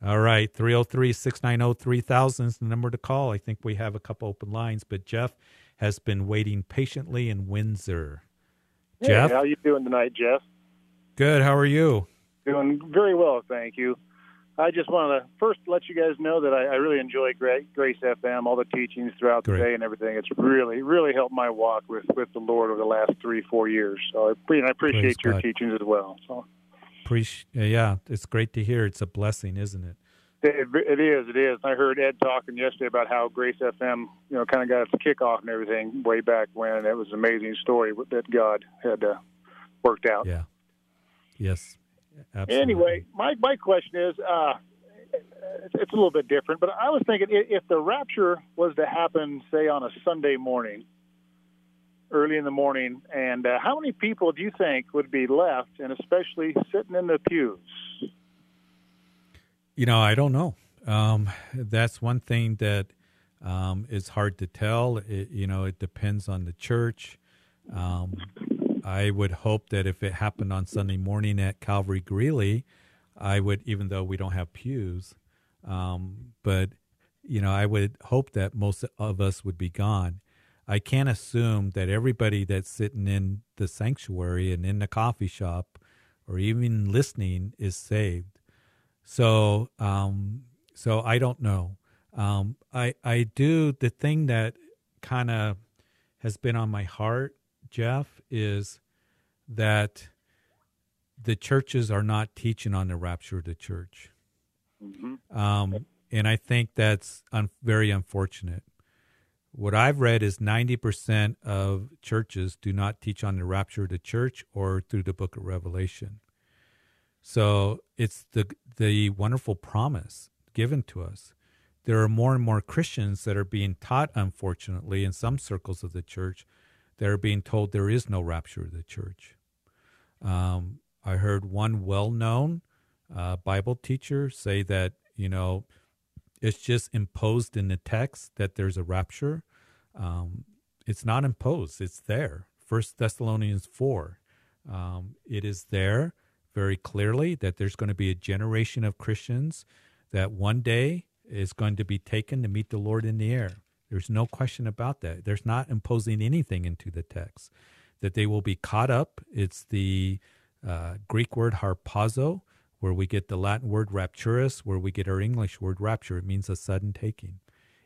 All right, 303 690 3000 is the number to call. I think we have a couple open lines, but Jeff has been waiting patiently in Windsor. Hey, Jeff? how are you doing tonight, Jeff? Good. How are you? Doing very well, thank you. I just want to first let you guys know that I, I really enjoy Grace FM, all the teachings throughout the Great. day and everything. It's really, really helped my walk with, with the Lord over the last three, four years. So I, I appreciate Praise your God. teachings as well. So Appreciate. Yeah, it's great to hear. It's a blessing, isn't it? it, it is, it is. I heard Ed talking yesterday about how Grace FM, you know, kind of got its kickoff and everything way back when. It was an amazing story that God had uh, worked out. Yeah. Yes. Absolutely. Anyway, my my question is, uh, it's a little bit different. But I was thinking if the rapture was to happen, say on a Sunday morning, early in the morning, and uh, how many people do you think would be left, and especially sitting in the pews? You know, I don't know. Um, that's one thing that um, is hard to tell. It, you know, it depends on the church. Um, I would hope that if it happened on Sunday morning at Calvary Greeley, I would, even though we don't have pews, um, but you know, I would hope that most of us would be gone. I can't assume that everybody that's sitting in the sanctuary and in the coffee shop or even listening is saved. So, um, so I don't know. Um, I I do the thing that kind of has been on my heart, Jeff, is that the churches are not teaching on the rapture of the church. Mm-hmm. Um, and I think that's un- very unfortunate. What I've read is 90% of churches do not teach on the rapture of the church or through the book of Revelation. So it's the the wonderful promise given to us. There are more and more Christians that are being taught, unfortunately, in some circles of the church, that are being told there is no rapture of the church. Um, I heard one well known uh, Bible teacher say that, you know, it's just imposed in the text that there's a rapture. Um, it's not imposed, it's there. First Thessalonians 4. Um, it is there very clearly that there's going to be a generation of Christians that one day is going to be taken to meet the Lord in the air. There's no question about that. There's not imposing anything into the text. That they will be caught up. It's the uh, Greek word harpazo, where we get the Latin word rapturus, where we get our English word rapture. It means a sudden taking.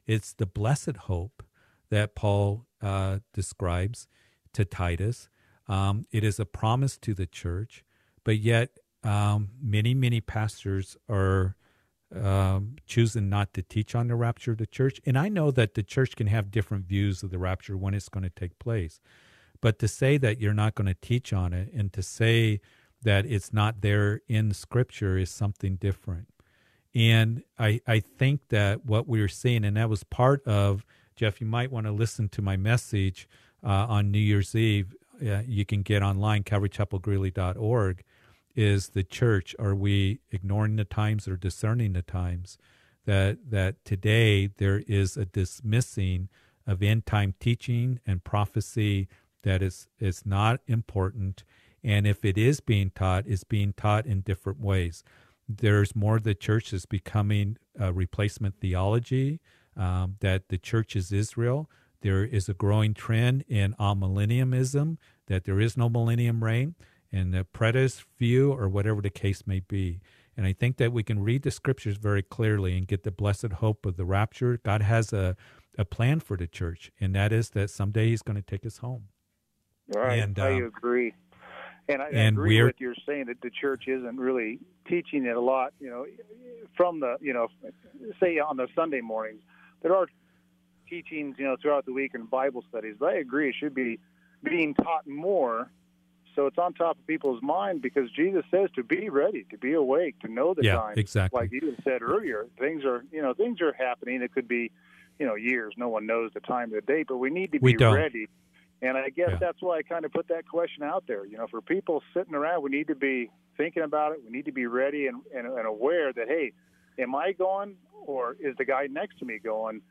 It's the blessed hope that Paul uh, describes to Titus. Um, it is a promise to the church, but yet um, many, many pastors are um, choosing not to teach on the rapture of the church. And I know that the church can have different views of the rapture when it's going to take place. But to say that you're not going to teach on it and to say that it's not there in Scripture is something different. And I, I think that what we are seeing, and that was part of, Jeff, you might want to listen to my message uh, on New Year's Eve. Uh, you can get online, calvarychapelgreeley.org is the church. Are we ignoring the times or discerning the times? That that today there is a dismissing of end time teaching and prophecy that is is not important. And if it is being taught it's being taught in different ways. There's more the church is becoming a replacement theology um, that the church is israel. There is a growing trend in amillennialism that there is no millennium reign in the preterist view or whatever the case may be. And I think that we can read the scriptures very clearly and get the blessed hope of the rapture. God has a, a plan for the church, and that is that someday He's going to take us home. Right. And, I um, agree. And I and agree with you saying that the church isn't really teaching it a lot. You know, from the you know, say on the Sunday mornings, there are teachings you know throughout the week and Bible studies. But I agree, it should be being taught more so it's on top of people's mind because Jesus says to be ready, to be awake, to know the yeah, time. Exactly. Like you said earlier, things are you know things are happening. It could be you know years. No one knows the time of the day, but we need to we be don't. ready. And I guess yeah. that's why I kind of put that question out there. You know, for people sitting around, we need to be thinking about it. We need to be ready and, and, and aware that hey, am I going or is the guy next to me going?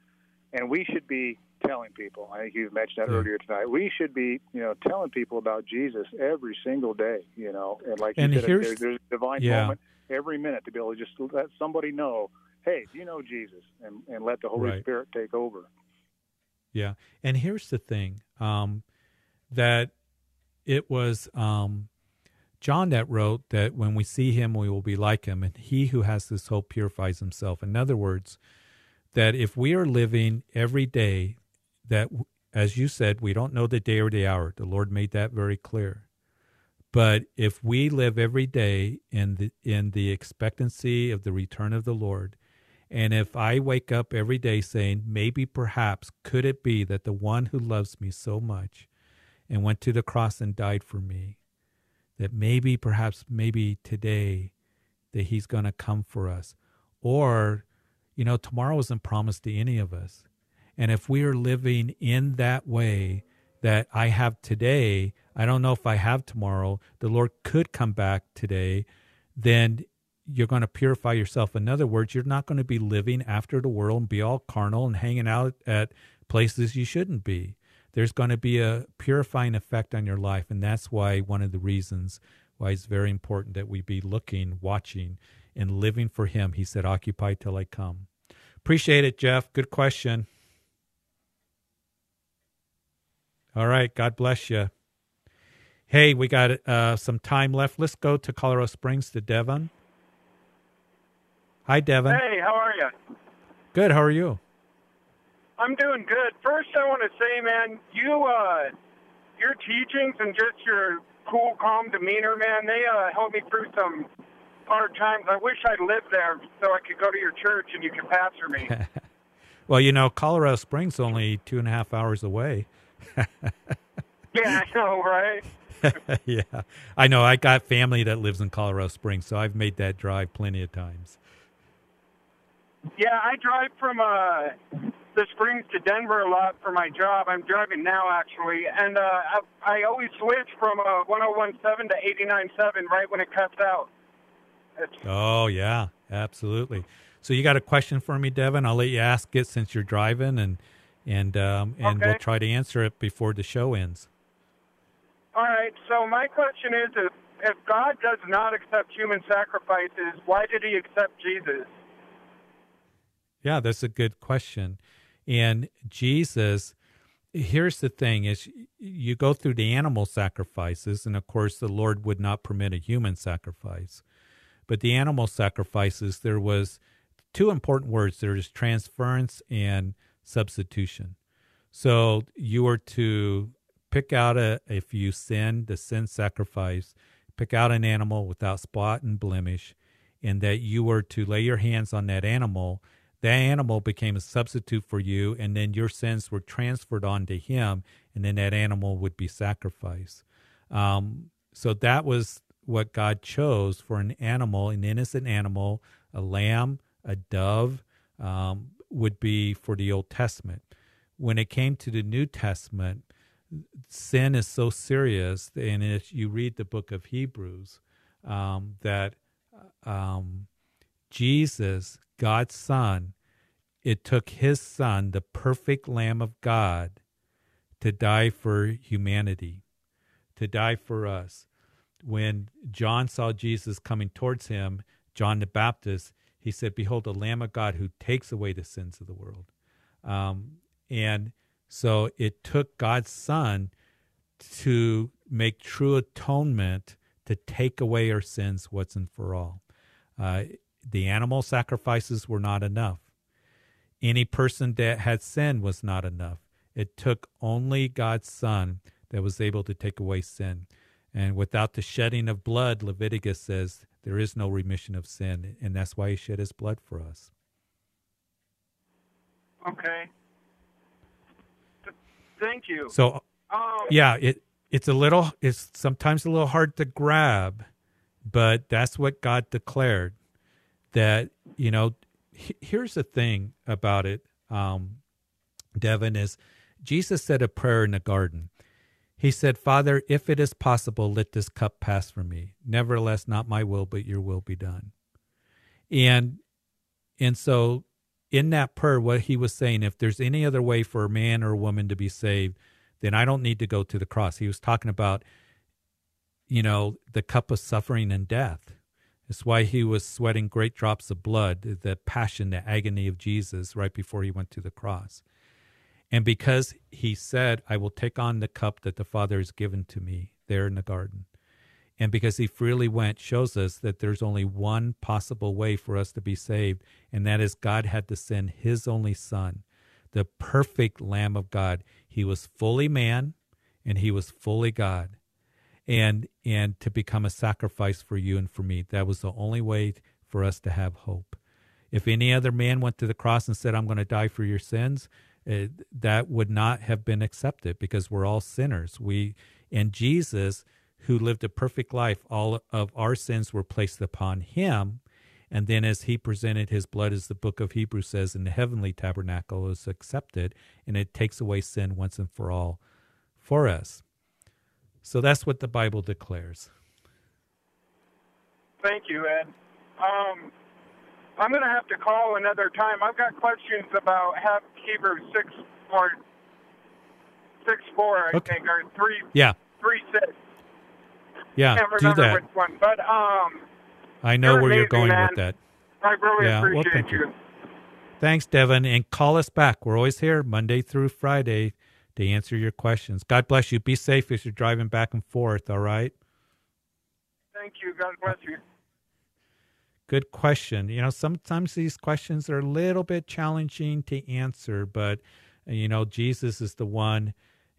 And we should be telling people. I think you mentioned that earlier tonight. We should be, you know, telling people about Jesus every single day. You know, and like and you said, here's, there, there's a divine yeah. moment every minute to be able to just let somebody know, hey, do you know Jesus, and and let the Holy right. Spirit take over. Yeah, and here's the thing, um, that it was um, John that wrote that when we see him, we will be like him, and he who has this hope purifies himself. In other words, that if we are living every day that, as you said, we don't know the day or the hour. The Lord made that very clear. But if we live every day in the in the expectancy of the return of the Lord, and if I wake up every day saying, maybe perhaps could it be that the one who loves me so much and went to the cross and died for me, that maybe perhaps maybe today that he's going to come for us, or, you know, tomorrow isn't promised to any of us. And if we are living in that way that I have today, I don't know if I have tomorrow, the Lord could come back today, then you're going to purify yourself. In other words, you're not going to be living after the world and be all carnal and hanging out at places you shouldn't be. There's going to be a purifying effect on your life. And that's why one of the reasons why it's very important that we be looking, watching, and living for Him. He said, Occupy till I come. Appreciate it, Jeff. Good question. All right. God bless you. Hey, we got uh, some time left. Let's go to Colorado Springs to Devon. Hi, Devon. Hey, how are you? Good. How are you? I'm doing good. First, I want to say, man, you, uh, your teachings and just your cool, calm demeanor, man, they uh, helped me through some hard times. I wish I'd lived there so I could go to your church and you could pastor me. well, you know, Colorado Springs is only two and a half hours away. yeah, I know, right? yeah, I know. I got family that lives in Colorado Springs, so I've made that drive plenty of times. Yeah, I drive from uh, the Springs to Denver a lot for my job. I'm driving now actually, and uh, I, I always switch from uh, 1017 to 897 right when it cuts out. Oh yeah, absolutely. So you got a question for me, Devin? I'll let you ask it since you're driving, and and um, and okay. we'll try to answer it before the show ends. All right. So my question is, if, if God does not accept human sacrifices, why did He accept Jesus? Yeah, that's a good question. And Jesus, here's the thing: is you go through the animal sacrifices, and of course, the Lord would not permit a human sacrifice. But the animal sacrifices, there was two important words: there's transference and substitution. So you were to pick out a, if you sin, the sin sacrifice, pick out an animal without spot and blemish, and that you were to lay your hands on that animal. That animal became a substitute for you, and then your sins were transferred onto him, and then that animal would be sacrificed. Um, so that was what God chose for an animal, an innocent animal, a lamb, a dove, um, would be for the Old Testament. When it came to the New Testament, sin is so serious, and if you read the book of Hebrews, um, that um, Jesus, God's Son, it took his Son, the perfect Lamb of God, to die for humanity, to die for us. When John saw Jesus coming towards him, John the Baptist, he said, Behold, the Lamb of God who takes away the sins of the world. Um, and so it took God's Son to make true atonement to take away our sins once and for all. Uh, the animal sacrifices were not enough. Any person that had sinned was not enough. It took only God's Son that was able to take away sin. And without the shedding of blood, Leviticus says there is no remission of sin, and that's why he shed his blood for us. Okay. Thank you. So, um, yeah, it it's a little it's sometimes a little hard to grab, but that's what God declared. That you know, here's the thing about it, um, Devin is Jesus said a prayer in the garden. He said, Father, if it is possible, let this cup pass from me. Nevertheless, not my will, but your will be done. And and so in that prayer, what he was saying, if there's any other way for a man or a woman to be saved, then I don't need to go to the cross. He was talking about, you know, the cup of suffering and death. It's why he was sweating great drops of blood, the passion, the agony of Jesus right before he went to the cross. And because he said, I will take on the cup that the Father has given to me there in the garden. And because he freely went, shows us that there's only one possible way for us to be saved, and that is God had to send his only Son, the perfect Lamb of God. He was fully man and he was fully God. And and to become a sacrifice for you and for me. That was the only way for us to have hope. If any other man went to the cross and said, I'm going to die for your sins, uh, that would not have been accepted because we're all sinners. We and Jesus, who lived a perfect life, all of our sins were placed upon him, And then as he presented his blood, as the book of Hebrews says, in the heavenly tabernacle is accepted, and it takes away sin once and for all for us. So that's what the Bible declares. Thank you, Ed. Um, I'm going to have to call another time. I've got questions about have Hebrews 6 or 6 4, I okay. think, or 3 yeah. 3 6. Yeah, do that. One, but um, I know where amazing, you're going man. with that. I really yeah, appreciate well, thank you. you. Thanks, Devin, and call us back. We're always here Monday through Friday to answer your questions. God bless you. Be safe as you're driving back and forth. All right. Thank you. God bless you. Good question. You know, sometimes these questions are a little bit challenging to answer, but you know, Jesus is the one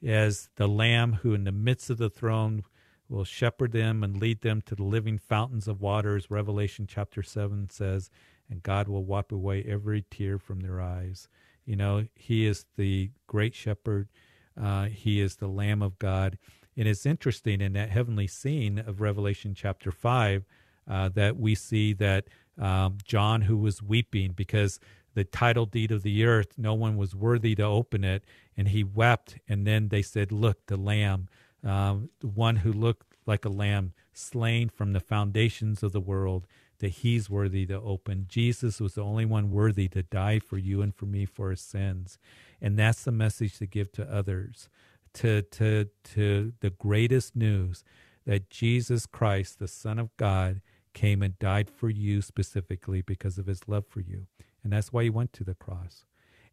as the lamb who in the midst of the throne will shepherd them and lead them to the living fountains of waters, Revelation chapter 7 says, and God will wipe away every tear from their eyes. You know, He is the great shepherd, uh, He is the Lamb of God. And it's interesting in that heavenly scene of Revelation chapter 5 uh, that we see that um, John, who was weeping because the title deed of the earth, no one was worthy to open it, and he wept. And then they said, Look, the Lamb um, one who looked like a lamb slain from the foundations of the world, that he's worthy to open. Jesus was the only one worthy to die for you and for me for our sins. And that's the message to give to others, to, to, to the greatest news that Jesus Christ, the Son of God, came and died for you specifically because of his love for you. And that's why he went to the cross.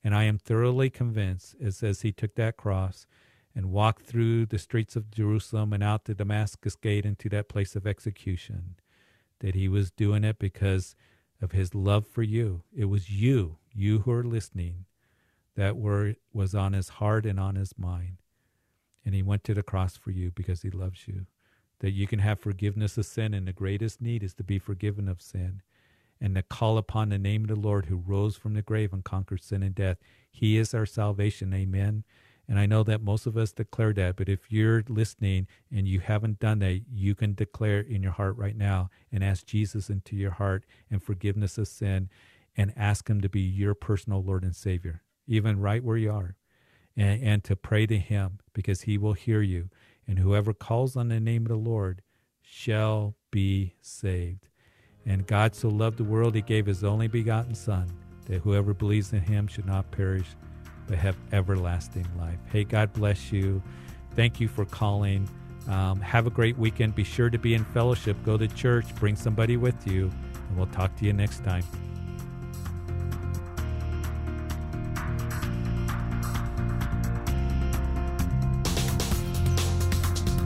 And I am thoroughly convinced, as, as he took that cross, and walked through the streets of Jerusalem and out the Damascus gate into that place of execution. That he was doing it because of his love for you. It was you, you who are listening, that were was on his heart and on his mind. And he went to the cross for you because he loves you. That you can have forgiveness of sin, and the greatest need is to be forgiven of sin and to call upon the name of the Lord who rose from the grave and conquered sin and death. He is our salvation. Amen. And I know that most of us declare that, but if you're listening and you haven't done that, you can declare in your heart right now and ask Jesus into your heart and forgiveness of sin and ask him to be your personal Lord and Savior, even right where you are, and, and to pray to him because he will hear you. And whoever calls on the name of the Lord shall be saved. And God so loved the world, he gave his only begotten Son, that whoever believes in him should not perish but have everlasting life. Hey, God bless you. Thank you for calling. Um, have a great weekend. Be sure to be in fellowship. Go to church. Bring somebody with you. And we'll talk to you next time.